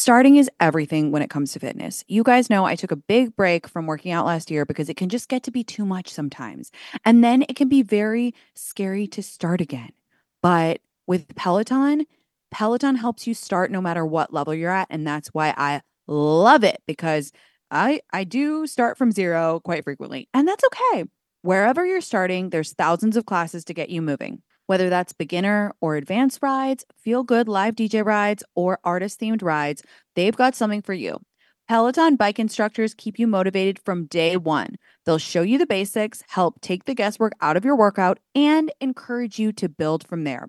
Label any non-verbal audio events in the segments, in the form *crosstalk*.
Starting is everything when it comes to fitness. You guys know I took a big break from working out last year because it can just get to be too much sometimes. And then it can be very scary to start again. But with Peloton, Peloton helps you start no matter what level you're at. And that's why I love it because I I do start from zero quite frequently. And that's okay. Wherever you're starting, there's thousands of classes to get you moving. Whether that's beginner or advanced rides, feel good live DJ rides, or artist themed rides, they've got something for you. Peloton bike instructors keep you motivated from day one. They'll show you the basics, help take the guesswork out of your workout, and encourage you to build from there.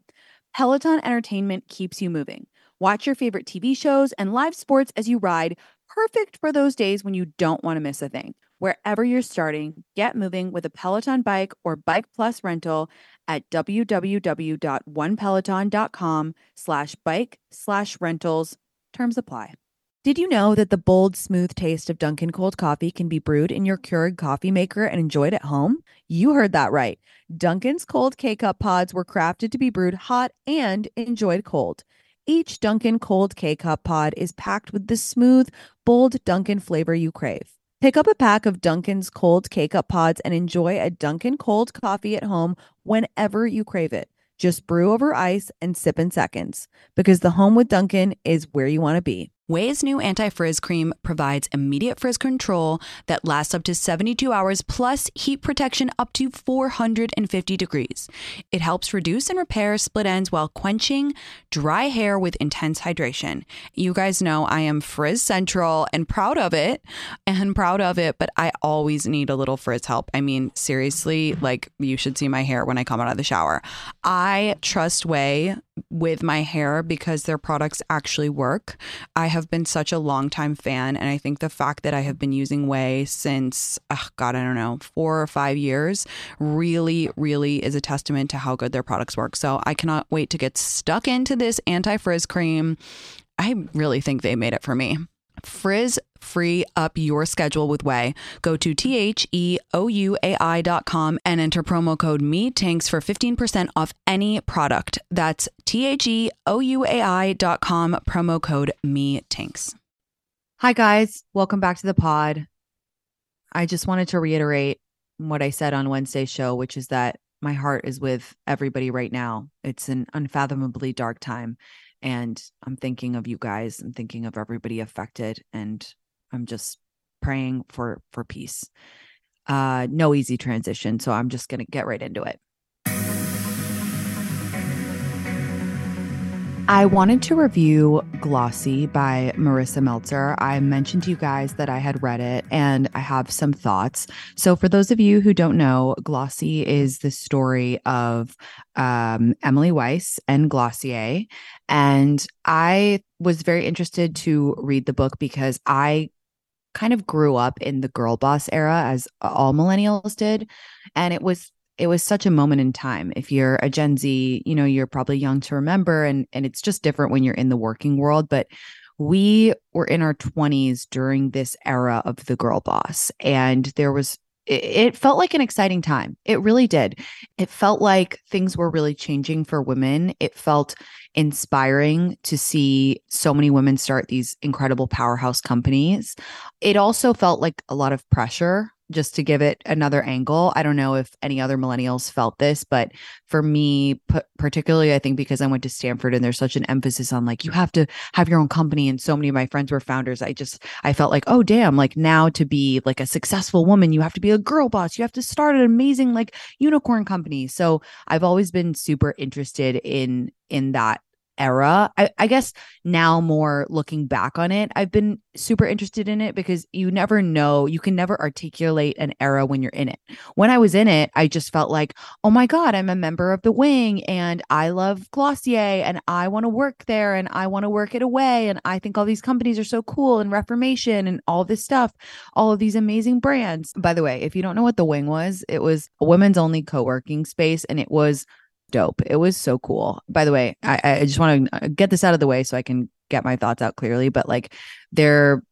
Peloton Entertainment keeps you moving. Watch your favorite TV shows and live sports as you ride, perfect for those days when you don't want to miss a thing. Wherever you're starting, get moving with a Peloton bike or Bike Plus rental at www.onepeloton.com slash bike slash rentals. Terms apply. Did you know that the bold, smooth taste of Dunkin' cold coffee can be brewed in your Keurig coffee maker and enjoyed at home? You heard that right. Dunkin's cold K cup pods were crafted to be brewed hot and enjoyed cold. Each Dunkin' cold K cup pod is packed with the smooth, bold Dunkin' flavor you crave. Pick up a pack of Dunkin's cold K cup pods and enjoy a Dunkin' cold coffee at home whenever you crave it. Just brew over ice and sip in seconds because the home with Dunkin' is where you want to be. Ouai's new anti frizz cream provides immediate frizz control that lasts up to 72 hours plus heat protection up to 450 degrees. It helps reduce and repair split ends while quenching dry hair with intense hydration. You guys know I am frizz central and proud of it and proud of it, but I always need a little frizz help. I mean, seriously, like you should see my hair when I come out of the shower. I trust Ouai with my hair because their products actually work. I have been such a long time fan, and I think the fact that I have been using Ouai since, oh God, I don't know, four or five years really, really is a testament to how good their products work. So I cannot wait to get stuck into this anti frizz cream. I really think they made it for me. Frizz free up your schedule with Ouai. Go to T H E O U A I dot com and enter promo code Me Tanks for 15% off any product. That's T H E O U A I dot com, promo code Me Tanks. Hi, guys. Welcome back to the pod. I just wanted to reiterate what I said on Wednesday's show, which is that my heart is with everybody right now. It's an unfathomably dark time and i'm thinking of you guys i'm thinking of everybody affected and i'm just praying for for peace uh no easy transition so i'm just gonna get right into it I wanted to review Glossy by Marisa Meltzer. I mentioned to you guys that I had read it and I have some thoughts. So, for those of you who don't know, Glossy is the story of um, Emily Weiss and Glossier. And I was very interested to read the book because I kind of grew up in the girl boss era, as all millennials did. And it was it was such a moment in time. If you're a Gen Z, you know, you're probably young to remember and and it's just different when you're in the working world, but we were in our 20s during this era of the girl boss and there was it, felt like an exciting time. It really did. It felt like things were really changing for women. It felt inspiring to see so many women start these incredible powerhouse companies. It also felt like a lot of pressure just to give it another angle. I don't know if any other millennials felt this, but for me, p- particularly, I think because I went to Stanford and there's such an emphasis on like, you have to have your own company. And so many of my friends were founders. I just, I felt like, oh, damn, like now to be like a successful woman, you have to be a girl boss. You have to start an amazing like unicorn company. So I've always been super interested in, in that era. I, I, guess now, more looking back on it, I've been super interested in it because you never know, you can never articulate an era when you're in it. When I was in it, I just felt like, oh my God, I'm a member of the wing and I love Glossier and I want to work there and I want to work it away. And I think all these companies are so cool and Reformation and all this stuff, all of these amazing brands. By the way, if you don't know what the wing was, it was a women's only co working space and it was dope. It was so cool. By the way, I, I just want to uh, get this out of the way so I can get my thoughts out clearly. But like, there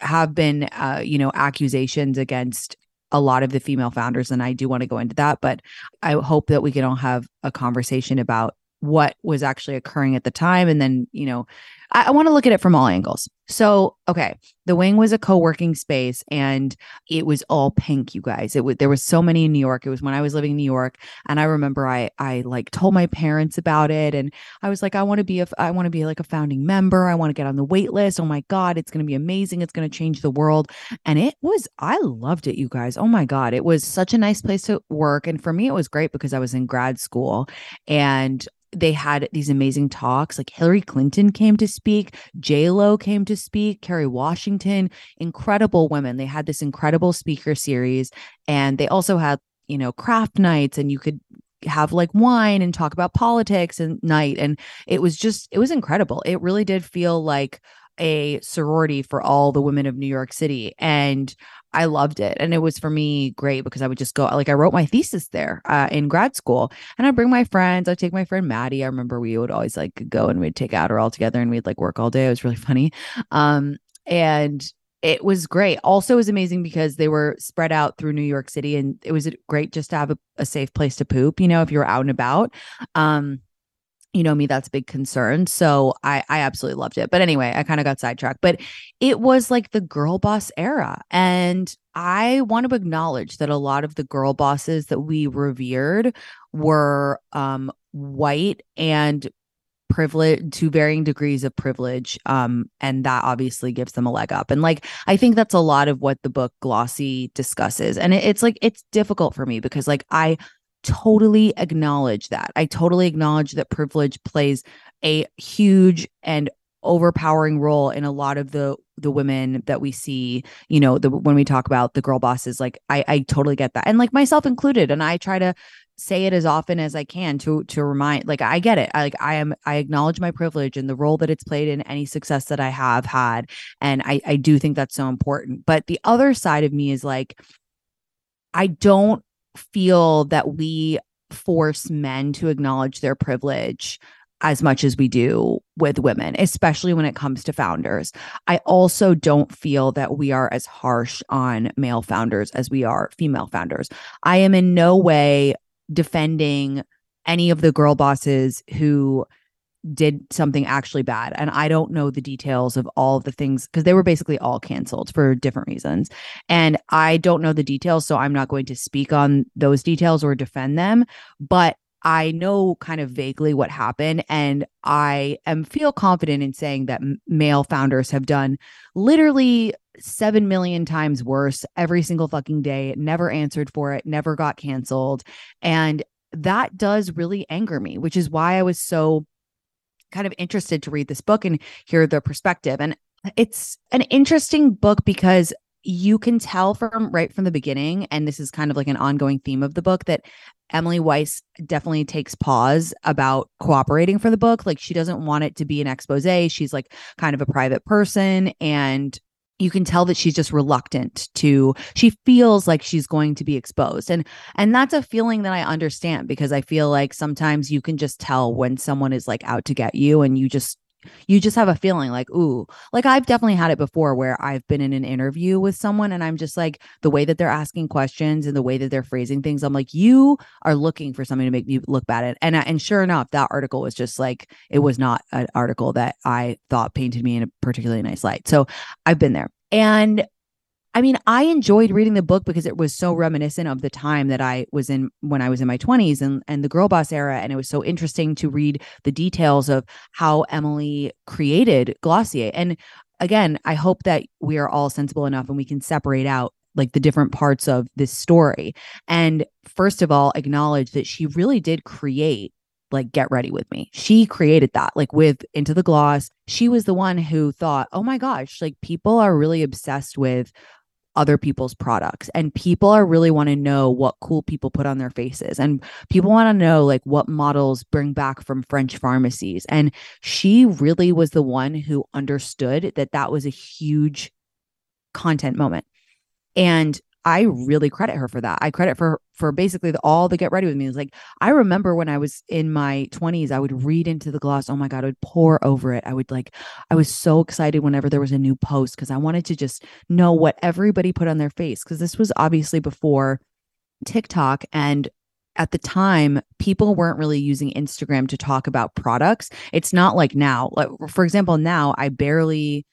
have been, uh, you know, accusations against a lot of the female founders, and I do want to go into that. But I hope that we can all have a conversation about what was actually occurring at the time, and then, you know, I, I want to look at it from all angles. So, okay, the wing was a co-working space and it was all pink, you guys. It was there was so many in New York. It was when I was living in New York and I remember I I like told my parents about it and I was like I want to be a I want to be like a founding member. I want to get on the wait list. Oh my god, it's going to be amazing. It's going to change the world. And it was I loved it, you guys. Oh my god, it was such a nice place to work and for me it was great because I was in grad school and they had these amazing talks. Like Hillary Clinton came to speak, J Lo came to speak, Kerry Washington, incredible women. They had this incredible speaker series, and they also had you know craft nights, and you could have like wine and talk about politics and night, and it was just it was incredible. It really did feel like a sorority for all the women of New York City. And I loved it. And it was for me great because I would just go, like, I wrote my thesis there uh, in grad school and I'd bring my friends. I'd take my friend Maddie. I remember we would always like go and we'd take Adderall together and we'd like work all day. It was really *laughs* funny. Um, and it was great. Also, it was amazing because they were spread out through New York City and it was great just to have a, a safe place to poop, you know, if you were out and about. Um, you know me that's a big concern so i i absolutely loved it. But anyway i kind of got sidetracked. But it was like the girl boss era and i want to acknowledge that a lot of the girl bosses that we revered were um white and privilege to varying degrees of privilege um and that obviously gives them a leg up. And like i think that's a lot of what the book glossy discusses. And it, it's like it's difficult for me because like i totally acknowledge that. I totally acknowledge that privilege plays a huge and overpowering role in a lot of the the women that we see you know the when we talk about the girl bosses like i i totally get that. And like myself included and i try to say it as often as i can to to remind like i get it. I, like i am i acknowledge my privilege and the role that it's played in any success that i have had and i i do think that's so important. But the other side of me is like i don't feel that we force men to acknowledge their privilege as much as we do with women, especially when it comes to founders. I also don't feel that we are as harsh on male founders as we are female founders. I am in no way defending any of the girl bosses who did something actually bad. And I don't know the details of all of the things because they were basically all canceled for different reasons. And I don't know the details. So I'm not going to speak on those details or defend them. But I know kind of vaguely what happened. And I am feel confident in saying that male founders have done literally 7 million times worse every single fucking day, never answered for it, never got canceled. And that does really anger me, which is why I was so kind of interested to read this book and hear their perspective. And it's an interesting book because you can tell from right from the beginning, and this is kind of like an ongoing theme of the book that Emily Weiss definitely takes pause about cooperating for the book. Like she doesn't want it to be an expose. She's like kind of a private person and you can tell that she's just reluctant to she feels like she's going to be exposed. And and that's a feeling that i understand because i feel like sometimes you can just tell when someone is like out to get you and you just you just have a feeling like ooh like i've definitely had it before where i've been in an interview with someone and i'm just like the way that they're asking questions and the way that they're phrasing things i'm like you are looking for something to make me look bad and and sure enough that article was just like it was not an article that i thought painted me in a particularly nice light so i've been there and I mean, I enjoyed reading the book because it was so reminiscent of the time that I was in when I was in my 20s and, and the girl boss era. And it was so interesting to read the details of how Emily created Glossier. And again, I hope that we are all sensible enough and we can separate out like the different parts of this story. And first of all, acknowledge that she really did create like get ready with me. She created that like with Into the Gloss. She was the one who thought, "Oh my gosh, like people are really obsessed with other people's products. And people are really want to know what cool people put on their faces. And people want to know like what models bring back from french pharmacies. And she really was the one who understood that that was a huge content moment. And I really credit her for that. I credit for for basically the, all the get ready with me. It's like I remember when I was in my 20s, I would read into the gloss. Oh my god, I would pour over it. I would like I was so excited whenever there was a new post because I wanted to just know what everybody put on their face because this was obviously before TikTok and at the time people weren't really using instagram to talk about products it's not like now like for example now i barely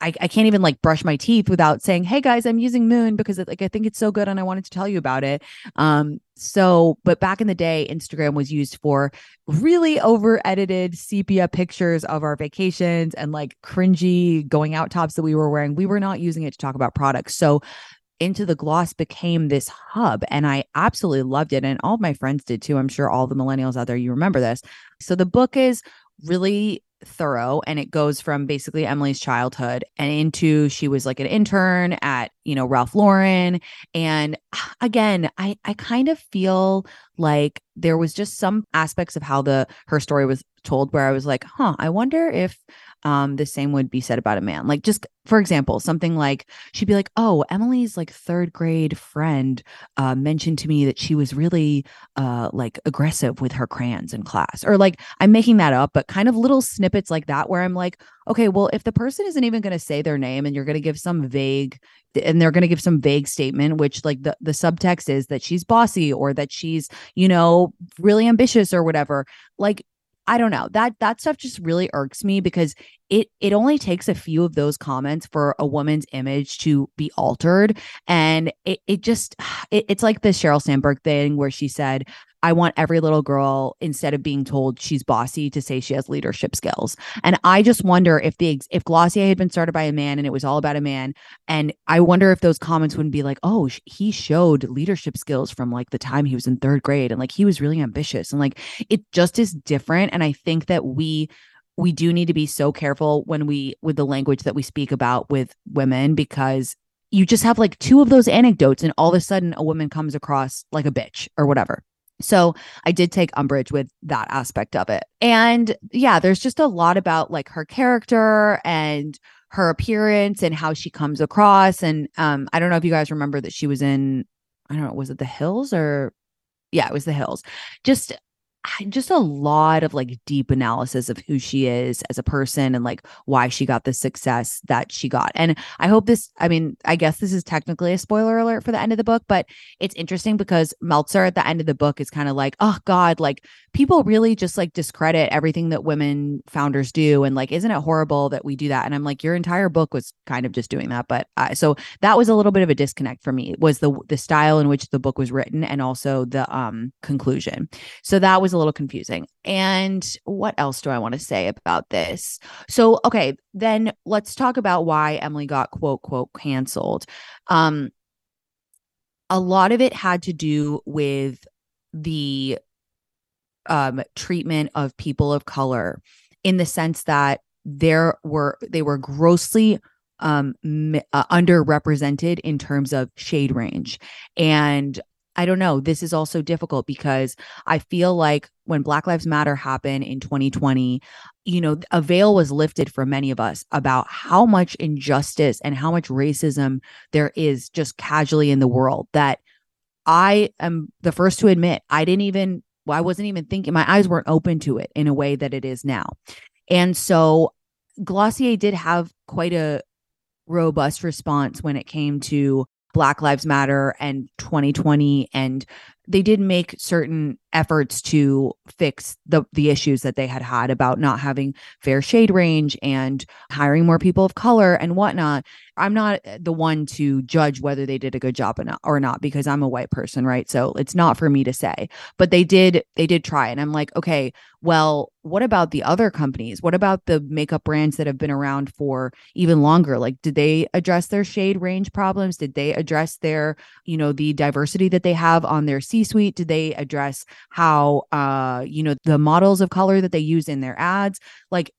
I, I can't even like brush my teeth without saying, "Hey guys, I'm using Moon because like I think it's so good and I wanted to tell you about it." Um, so, but back in the day, Instagram was used for really over edited sepia pictures of our vacations and like cringy going out tops that we were wearing. We were not using it to talk about products. So, into the gloss became this hub and I absolutely loved it and all my friends did too. I'm sure all the millennials out there you remember this. So the book is really thorough and it goes from basically Emily's childhood and into she was like an intern at, you know, Ralph Lauren. And *sighs* again, I I kind of feel like there was just some aspects of how the her story was told where I was like, "Huh, I wonder if um, the same would be said about a man. Like, just for example, something like she'd be like, "Oh, Emily's like third grade friend uh, mentioned to me that she was really uh, like aggressive with her crayons in class," or like I'm making that up, but kind of little snippets like that where I'm like, okay, well, if the person isn't even going to say their name and you're going to give some vague and they're going to give some vague statement which like the the subtext is that she's bossy or that she's you know really ambitious or whatever like I don't know. That that stuff just really irks me because it it only takes a few of those comments for a woman's image to be altered and it it just *sighs* it, it's like the Sheryl Sandberg thing where she said I want every little girl instead of being told she's bossy to say she has leadership skills. And I just wonder if the if Glossier had been started by a man and it was all about a man, and I wonder if those comments wouldn't be like, oh, he showed leadership skills from like the time he was in third grade, and like he was really ambitious, and like it just is different. And I think that we we do need to be so careful when we with the language that we speak about with women because you just have like two of those anecdotes and all of a sudden a woman comes across like a bitch or whatever so I did take umbrage with that aspect of it. And yeah, there's just a lot about like her character and her appearance and how she comes across. And um, I don't know if you guys remember that she was in, I don't know, was it the hills or yeah, it was the hills. Just just a lot of like deep analysis of who she is as a person and like why she got the success that she got. And I hope this, I mean, I guess this is technically a spoiler alert for the end of the book, but it's interesting because Meltzer at the end of the book is kind of like, oh God, like people really just like discredit everything that women founders do. And like, isn't it horrible that we do that? And I'm like, your entire book was kind of just doing that. But uh, so that was a little bit of a disconnect for me was the, the style in which the book was written and also the um conclusion. So that was a little confusing. And what else do I want to say about this? So, okay, then let's talk about why Emily got quote, quote, canceled. Um, a lot of it had to do with the um, treatment of people of color in the sense that there were they were grossly um uh, underrepresented in terms of shade range and I don't know. This is also difficult because I feel like when Black Lives Matter happened in 2020, you know, a veil was lifted for many of us about how much injustice and how much racism there is just casually in the world that I am the first to admit I didn't even, well, I wasn't even thinking, my eyes weren't open to it in a way that it is now. And so Glossier did have quite a robust response when it came to Black Lives Matter and 2020 and they did make certain efforts to fix the the issues that they had had about not having fair shade range and hiring more people of color and whatnot. I'm not the one to judge whether they did a good job or not, or not because I'm a white person, right? So it's not for me to say. But they did they did try, and I'm like, okay, well, what about the other companies? What about the makeup brands that have been around for even longer? Like, did they address their shade range problems? Did they address their, you know, the diversity that they have on their C suite? Did they address how, uh, you know, the models of color that they use in their ads? Like,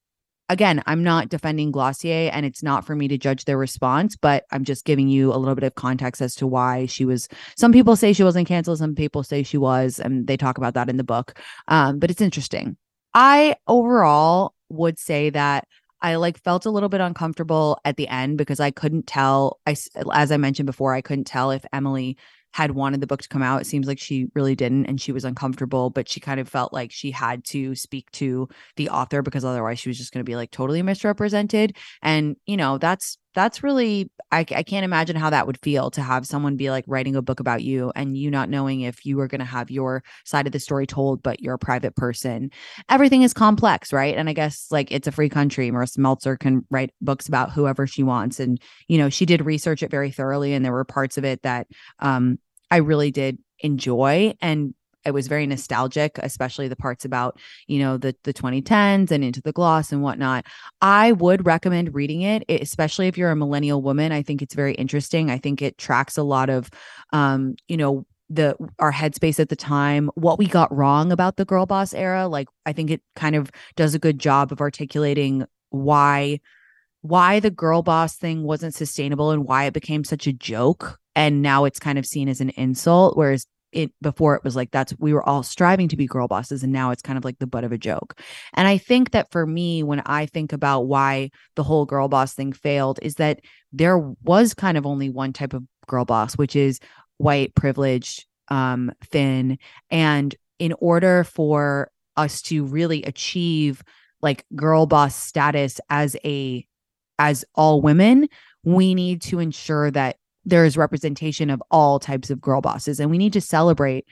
again, I'm not defending Glossier and it's not for me to judge their response, but I'm just giving you a little bit of context as to why she was. Some people say she wasn't canceled, some people say she was, and they talk about that in the book. Um, but it's interesting. I overall would say that I like felt a little bit uncomfortable at the end because I couldn't tell. I, as I mentioned before, I couldn't tell if Emily had wanted the book to come out. It seems like she really didn't, and she was uncomfortable, but she kind of felt like she had to speak to the author because otherwise she was just going to be like totally misrepresented. And, you know, that's that's really I, I can't imagine how that would feel to have someone be like writing a book about you and you not knowing if you were going to have your side of the story told, but you're a private person. Everything is complex, right? And I guess like it's a free country. Marisa Meltzer can write books about whoever she wants, and you know she did research it very thoroughly, and there were parts of it that um, I really did enjoy and it was very nostalgic, especially the parts about, you know, the the 2010s and into the gloss and whatnot. I would recommend reading it, especially if you're a millennial woman. I think it's very interesting. I think it tracks a lot of um, you know, the our headspace at the time what we got wrong about the girl boss era like i think it kind of does a good job of articulating why why the girl boss thing wasn't sustainable and why it became such a joke and now it's kind of seen as an insult whereas it before it was like that's we were all striving to be girl bosses and now it's kind of like the butt of a joke. And i think that for me when i think about why the whole girl boss thing failed is that there was kind of only one type of girl boss which is white privileged um thin. And in order for us to really achieve like girl boss status as a as all women we need to ensure that there is representation of all types of girl bosses and we need to celebrate.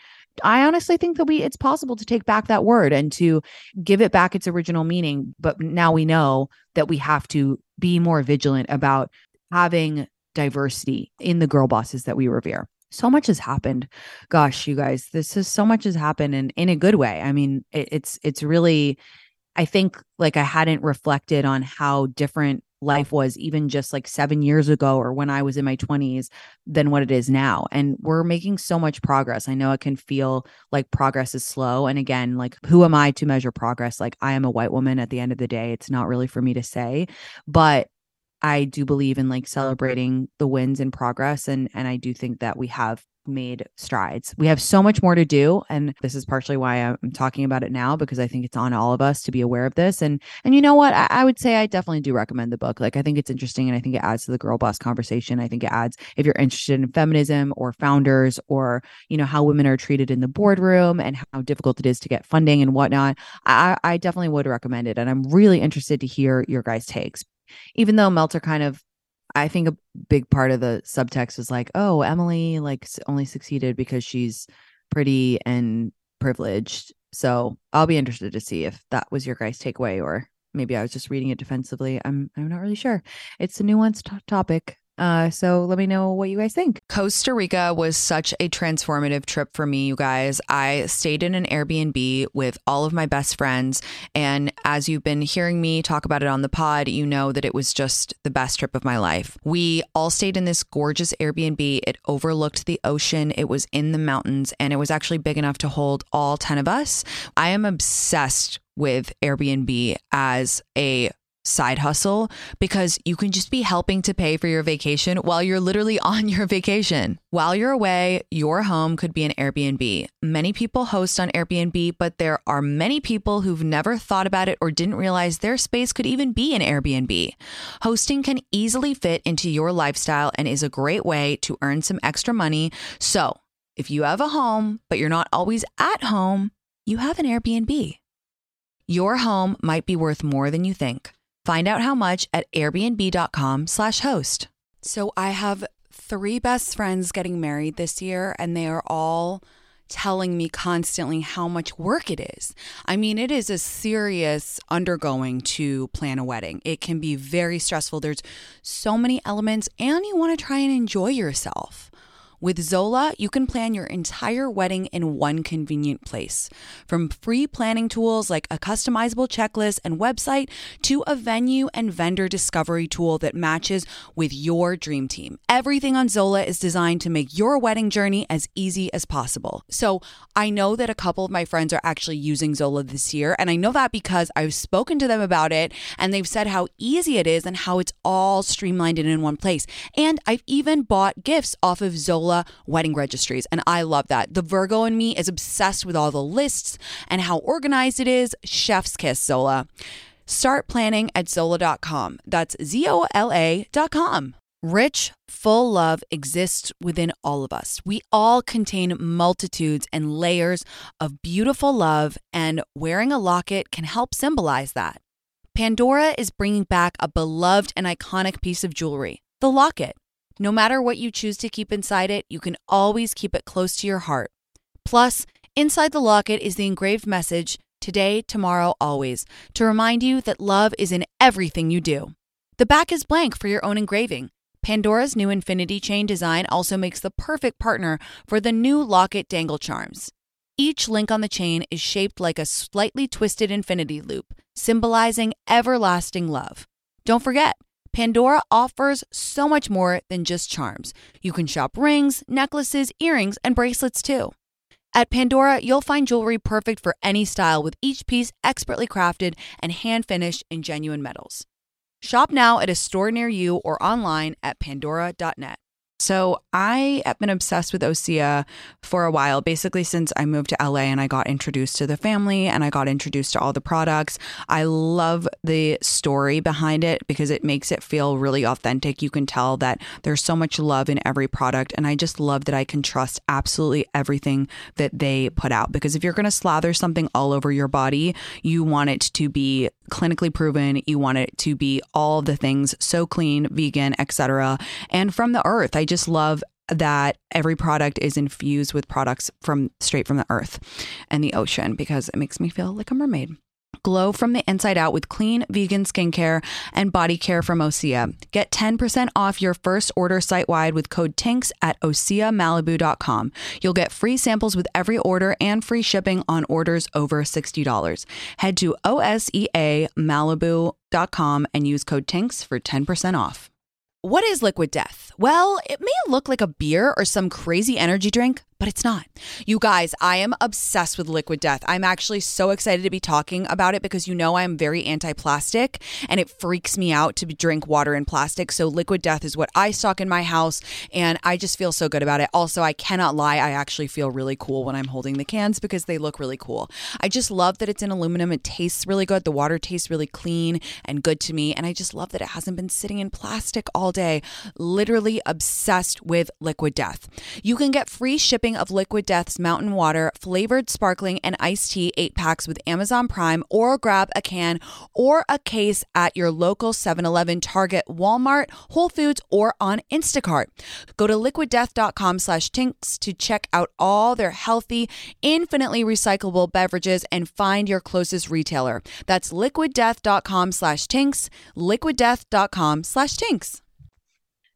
I honestly think that we it's possible to take back that word and to give it back its original meaning but now we know that we have to be more vigilant about having diversity in the girl bosses that we revere. So much has happened. Gosh you guys this is so much has happened and in a good way. I mean it, it's it's really i think like i hadn't reflected on how different life was even just like seven years ago or when I was in my 20s than what it is now. And we're making so much progress. I know it can feel like progress is slow. And again, like, who am I to measure progress? Like, I am a white woman at the end of the day. It's not really for me to say, but I do believe in like celebrating the wins and progress. And, and I do think that we have made strides. We have so much more to do and this is partially why I'm talking about it now because I think it's on all of us to be aware of this and and you know what I, I, would say I definitely do recommend the book. Like I think it's interesting and I think it adds to the girl boss conversation. I think it adds if you're interested in feminism or founders or you know how women are treated in the boardroom and how difficult it is to get funding and whatnot. I, I definitely would recommend it and I'm really interested to hear your guys' takes even though Meltzer kind of I think a big part of the subtext is like, oh, Emily like only succeeded because she's pretty and privileged. So I'll be interested to see if that was your guys' takeaway, or maybe I was just reading it defensively. I'm I'm not really sure. It's a nuanced t- topic. Uh, so let me know what you guys think. Costa Rica was such a transformative trip for me, you guys. I stayed in an Airbnb with all of my best friends. And as you've been hearing me talk about it on the pod, you know that it was just the best trip of my life. We all stayed in this gorgeous Airbnb. It overlooked the ocean, it was in the mountains, and it was actually big enough to hold all 10 of us. I am obsessed with Airbnb as a side hustle because you can just be helping to pay for your vacation while you're literally *laughs* on your vacation. While you're away, your home could be an Airbnb. Many people host on Airbnb, but there are many people who've never thought about it or didn't realize their space could even be an Airbnb. Hosting can easily fit into your lifestyle and is a great way to earn some extra money. So, if you have a home, but you're not always at home, you have an Airbnb. Your home might be worth more than you think. Find out how much at airbnb.com/slash host. So I have three best friends getting married this year, and they are all telling me constantly how much work it is. I mean, it is a serious undergoing to plan a wedding. It can be very stressful. There's so many elements, and you want to try and enjoy yourself. With Zola, you can plan your entire wedding in one convenient place. From free planning tools like a customizable checklist and website to a venue and vendor discovery tool that matches with your dream team. Everything on Zola is designed to make your wedding journey as easy as possible. So I know that a couple of my friends are actually using Zola this year, and I know that because I've spoken to them about it and they've said how easy it is and how it's all streamlined and in one place. And I've even bought gifts off of Zola Wedding registries. And I love that. The Virgo in me is obsessed with all the lists and how organized it is. Chef's kiss, Zola. Start planning at Zola.com. That's Z O L A.com. Rich, full love exists within all of us. We all contain multitudes and layers of beautiful love, and wearing a locket can help symbolize that. Pandora is bringing back a beloved and iconic piece of jewelry, the locket. No matter what you choose to keep inside it, you can always keep it close to your heart. Plus, inside the locket is the engraved message today, tomorrow, always, to remind you that love is in everything you do. The back is blank for your own engraving. Pandora's new infinity chain design also makes the perfect partner for the new locket dangle charms. Each link on the chain is shaped like a slightly twisted infinity loop, symbolizing everlasting love. Don't forget, Pandora offers so much more than just charms. You can shop rings, necklaces, earrings, and bracelets too. At Pandora, you'll find jewelry perfect for any style with each piece expertly crafted and hand finished in genuine metals. Shop now at a store near you or online at pandora.net. So I have been obsessed with Osea for a while, basically since I moved to LA and I got introduced to the family and I got introduced to all the products. I love the story behind it because it makes it feel really authentic. You can tell that there's so much love in every product. And I just love that I can trust absolutely everything that they put out. Because if you're going to slather something all over your body, you want it to be clinically proven. You want it to be all the things so clean, vegan, etc. And from the earth. I just love that every product is infused with products from straight from the earth and the ocean because it makes me feel like a mermaid. Glow from the inside out with clean vegan skincare and body care from Osea. Get 10% off your first order site wide with code TINX at OseaMalibu.com. You'll get free samples with every order and free shipping on orders over $60. Head to OSEAMalibu.com and use code TINX for 10% off. What is liquid death? Well, it may look like a beer or some crazy energy drink, but it's not. You guys, I am obsessed with liquid death. I'm actually so excited to be talking about it because you know I'm very anti plastic and it freaks me out to drink water in plastic. So, liquid death is what I stock in my house and I just feel so good about it. Also, I cannot lie, I actually feel really cool when I'm holding the cans because they look really cool. I just love that it's in aluminum. It tastes really good. The water tastes really clean and good to me. And I just love that it hasn't been sitting in plastic all day. Literally obsessed with liquid death. You can get free shipping of Liquid Death's Mountain Water flavored sparkling and iced tea 8 packs with Amazon Prime or grab a can or a case at your local 7-Eleven, Target, Walmart, Whole Foods or on Instacart. Go to liquiddeath.com slash tinx to check out all their healthy, infinitely recyclable beverages and find your closest retailer. That's liquiddeath.com slash tinx, liquiddeath.com slash tinx.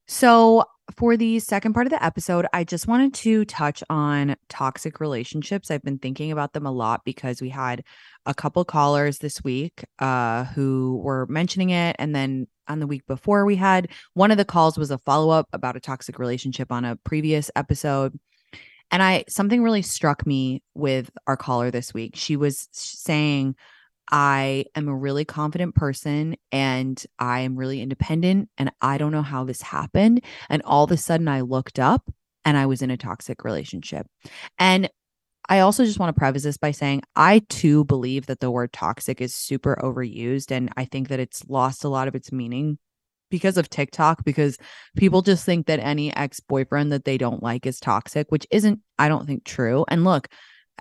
So for the second part of the episode, I just wanted to touch on toxic relationships. I've been thinking about them a lot because we had a couple callers this week uh, who were mentioning it. And then on the week before, we had one of the calls was a follow up about a toxic relationship on a previous episode. And I, something really struck me with our caller this week. She was saying, I am a really confident person and I am really independent and I don't know how this happened. And all of a sudden I looked up and I was in a toxic relationship. And I also just want to preface this by saying I too believe that the word toxic is super overused. And I think that it's lost a lot of its meaning because of TikTok, because people just think that any ex boyfriend that they don't like is toxic, which isn't, I don't think, true. And look,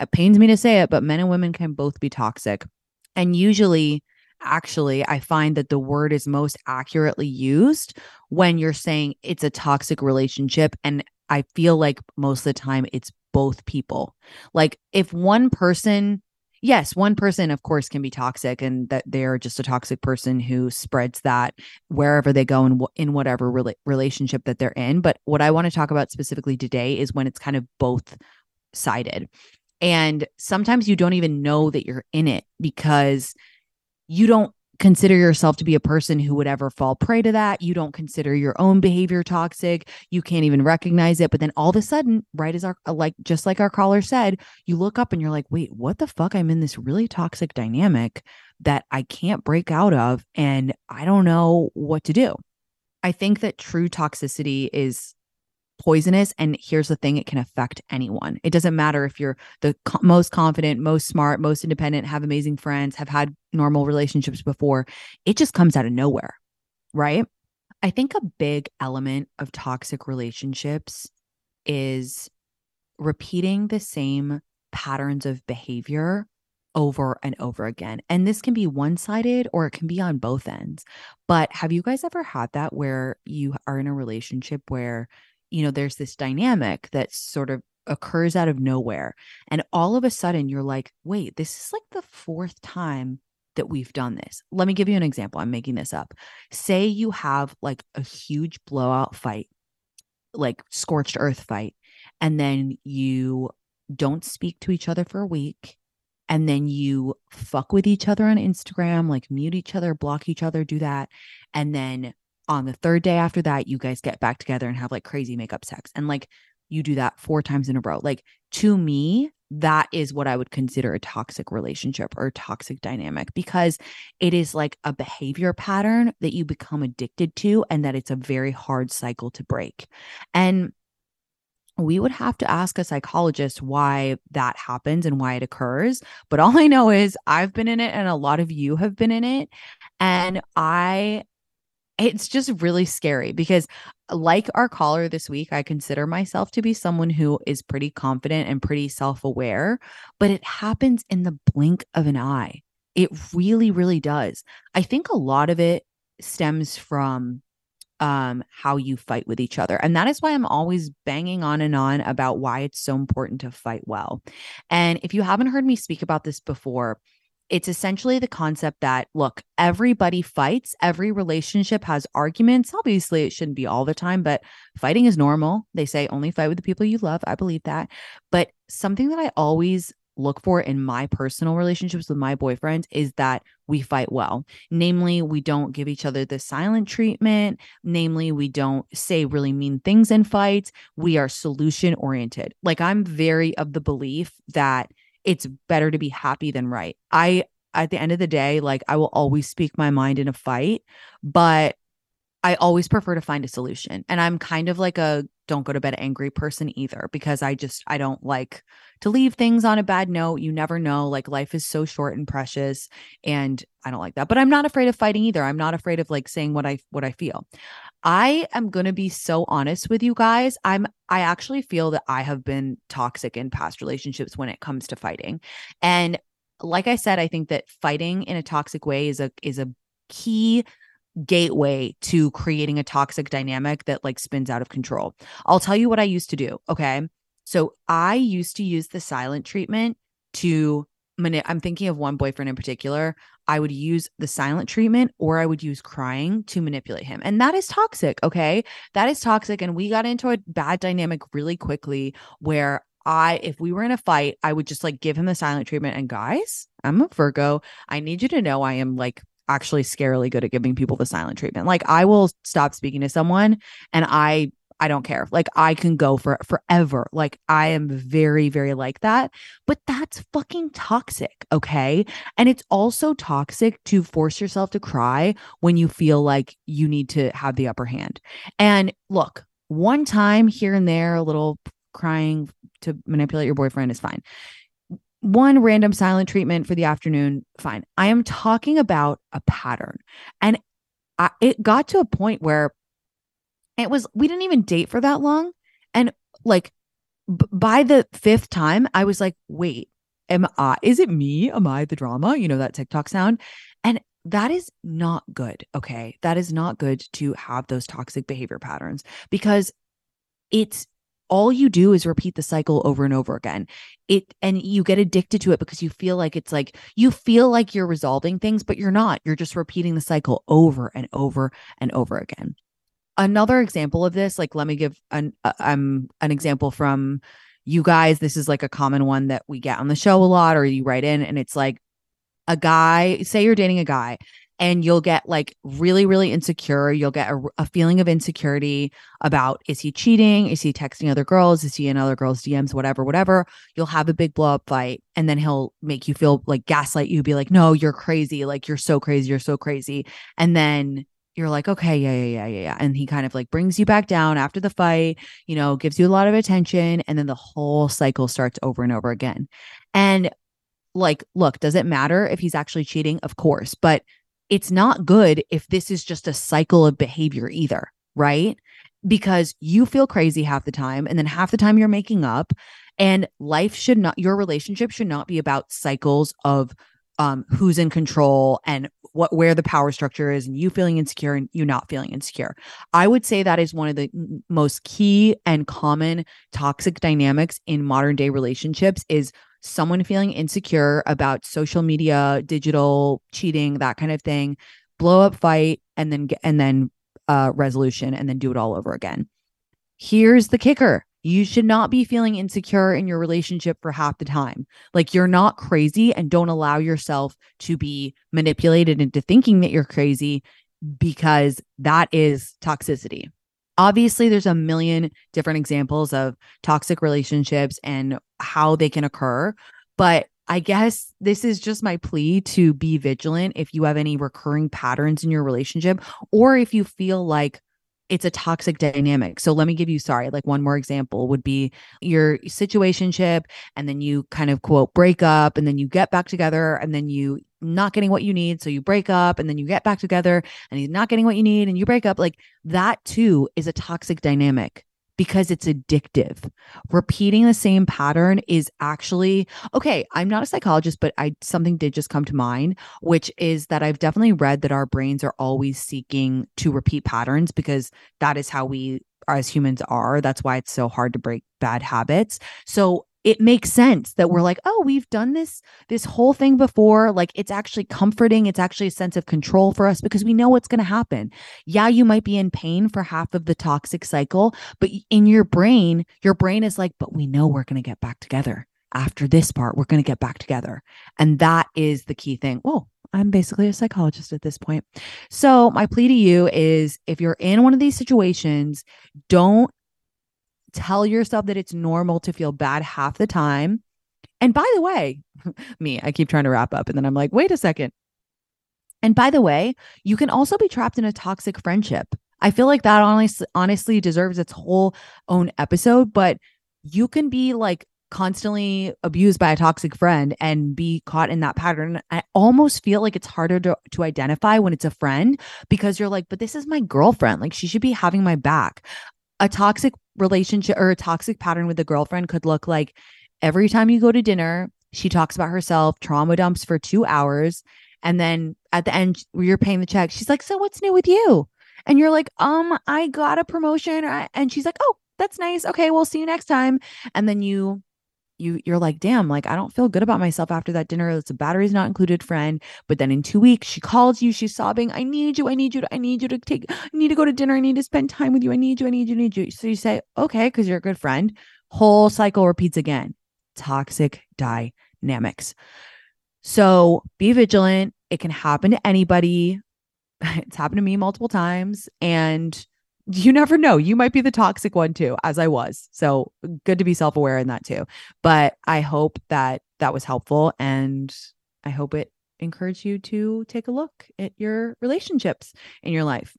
it pains me to say it, but men and women can both be toxic. And usually, actually, I find that the word is most accurately used when you're saying it's a toxic relationship. And I feel like most of the time it's both people. Like if one person, yes, one person, of course, can be toxic and that they're just a toxic person who spreads that wherever they go and in whatever rela- relationship that they're in. But what I want to talk about specifically today is when it's kind of both sided. And sometimes you don't even know that you're in it because you don't consider yourself to be a person who would ever fall prey to that. You don't consider your own behavior toxic. You can't even recognize it. But then all of a sudden, right as our, like, just like our caller said, you look up and you're like, wait, what the fuck? I'm in this really toxic dynamic that I can't break out of. And I don't know what to do. I think that true toxicity is poisonous. And here's the thing it can affect anyone. It doesn't matter if you're the co- most confident, most smart, most independent, have amazing friends, have had normal relationships before. It just comes out of nowhere. Right. I think a big element of toxic relationships is repeating the same patterns of behavior over and over again. And this can be one sided or it can be on both ends. But have you guys ever had that where you are in a relationship where, you know, there's this dynamic that sort of occurs out of nowhere. And all of a sudden you're like, wait, this is like the fourth time that we've done this. Let me give you an example. I'm making this up. Say you have like a huge blowout fight, like scorched earth fight, and then you don't speak to each other for a week and then you fuck with each other on Instagram, like mute each other, block each other, do that. And then on the third day after that, you guys get back together and have like crazy makeup sex. And like you do that four times in a row. Like to me, that is what I would consider a toxic relationship or toxic dynamic because it is like a behavior pattern that you become addicted to and that it's a very hard cycle to break. And we would have to ask a psychologist why that happens and why it occurs. But all I know is I've been in it and a lot of you have been in it. And I, it's just really scary because, like our caller this week, I consider myself to be someone who is pretty confident and pretty self aware, but it happens in the blink of an eye. It really, really does. I think a lot of it stems from um how you fight with each other and that is why i'm always banging on and on about why it's so important to fight well and if you haven't heard me speak about this before it's essentially the concept that look everybody fights every relationship has arguments obviously it shouldn't be all the time but fighting is normal they say only fight with the people you love i believe that but something that i always look for in my personal relationships with my boyfriends is that we fight well. Namely, we don't give each other the silent treatment. Namely, we don't say really mean things in fights. We are solution oriented. Like I'm very of the belief that it's better to be happy than right. I at the end of the day, like I will always speak my mind in a fight, but I always prefer to find a solution. And I'm kind of like a don't go to bed angry person either because I just I don't like to leave things on a bad note. You never know. Like life is so short and precious and I don't like that. But I'm not afraid of fighting either. I'm not afraid of like saying what I what I feel. I am going to be so honest with you guys. I'm I actually feel that I have been toxic in past relationships when it comes to fighting. And like I said, I think that fighting in a toxic way is a is a key gateway to creating a toxic dynamic that like spins out of control. I'll tell you what I used to do. Okay. So I used to use the silent treatment to mani- I'm thinking of one boyfriend in particular. I would use the silent treatment or I would use crying to manipulate him. And that is toxic. Okay. That is toxic. And we got into a bad dynamic really quickly where I, if we were in a fight, I would just like give him the silent treatment. And guys, I'm a Virgo. I need you to know I am like actually scarily good at giving people the silent treatment. Like I will stop speaking to someone and I I don't care. Like I can go for forever. Like I am very very like that. But that's fucking toxic, okay? And it's also toxic to force yourself to cry when you feel like you need to have the upper hand. And look, one time here and there a little crying to manipulate your boyfriend is fine one random silent treatment for the afternoon, fine. I am talking about a pattern. And I, it got to a point where it was, we didn't even date for that long. And like b- by the fifth time, I was like, wait, am I, is it me? Am I the drama? You know, that TikTok sound. And that is not good. Okay. That is not good to have those toxic behavior patterns because it's all you do is repeat the cycle over and over again it and you get addicted to it because you feel like it's like you feel like you're resolving things but you're not you're just repeating the cycle over and over and over again another example of this like let me give an uh, um an example from you guys. This is like a common one that we get on the show a lot or you write in and it's like a guy say you're dating a guy and you'll get like really really insecure. You'll get a, a, feeling of insecurity about is he cheating? Is he texting other girls? Is he in other girls dms whatever whatever. You'll have a big blow up fight and then he'll make you feel like gaslight you be like no you're crazy. Like you're so crazy. You're so crazy. And then you're like okay yeah yeah yeah yeah yeah and he kind of like brings you back down after the fight you know gives you a lot of attention and then the whole cycle starts over and over again and like look does it matter if he's actually cheating of course but it's not good if this is just a cycle of behavior either, right? Because you feel crazy half the time and then half the time you're making up And life should not, your relationship should not be about cycles of um, who's in control and what where the power structure is and you feeling insecure and you not feeling insecure. I would say that is one of the most key and common toxic dynamics in modern day relationships is someone feeling insecure about social media, digital cheating, that kind of thing, blow up fight and then and then uh resolution and then do it all over again. Here's the kicker. You should not be feeling insecure in your relationship for half the time. Like you're not crazy and don't allow yourself to be manipulated into thinking that you're crazy because that is toxicity. Obviously, there's a million different examples of toxic relationships and how they can occur. But I guess this is just my plea to be vigilant if you have any recurring patterns in your relationship, or if you feel like it's a toxic dynamic. So let me give you sorry, like one more example would be your situationship and then you kind of quote break up and then you get back together and then you not getting what you need so you break up and then you get back together and he's not getting what you need and you break up like that too is a toxic dynamic because it's addictive. Repeating the same pattern is actually okay. I'm not a psychologist, but I something did just come to mind, which is that I've definitely read that our brains are always seeking to repeat patterns because that is how we as humans are. That's why it's so hard to break bad habits. So it makes sense that we're like oh we've done this this whole thing before like it's actually comforting it's actually a sense of control for us because we know what's going to happen. Yeah you might be in pain for half of the toxic cycle but in your brain your brain is like but we know we're going to get back together. After this part we're going to get back together. And that is the key thing. Oh I'm basically a psychologist at this point. So, my plea to you is if you're in one of these situations, don't tell yourself that it's normal to feel bad half the time. And by the way, *laughs* me, I keep trying to wrap up and then I'm like, wait a second. And by the way, you can also be trapped in a toxic friendship. I feel like that honestly, honestly deserves its whole own episode, but you can be like constantly abused by a toxic friend and be caught in that pattern. I almost feel like it's harder to, to identify when it's a friend because you're like, but this is my girlfriend. Like she should be having my back a toxic relationship or a toxic pattern with a girlfriend could look like every time you go to dinner, she talks about herself, trauma dumps for two hours. And then at the end, you're paying the check. She's like, So what's new with you? And you're like, Um, I got a promotion. And she's like, Oh, that's nice. Okay, we'll see you next time. And then you you you're like damn like i don't feel good about myself after that dinner. It's a batteries not included friend. But then in two weeks she calls you she's sobbing i need you i need you to, i need you to take i need to go to dinner. I need to spend time with you. I need you i need you i need you. So you say okay because you're a good friend. Whole cycle repeats again. Toxic dynamics. So be vigilant. It can happen to anybody. *laughs* It's happened to me multiple times. And you never know. You might be the toxic one too, as I was. So good to be self aware in that too. But I hope that that was helpful. And I hope it encouraged you to take a look at your relationships in your life.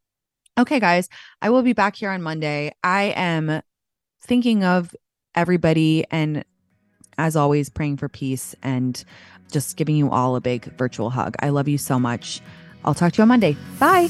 Okay, guys, I will be back here on Monday. I am thinking of everybody and, as always, praying for peace and just giving you all a big virtual hug. I love you so much. I'll talk to you on Monday. Bye.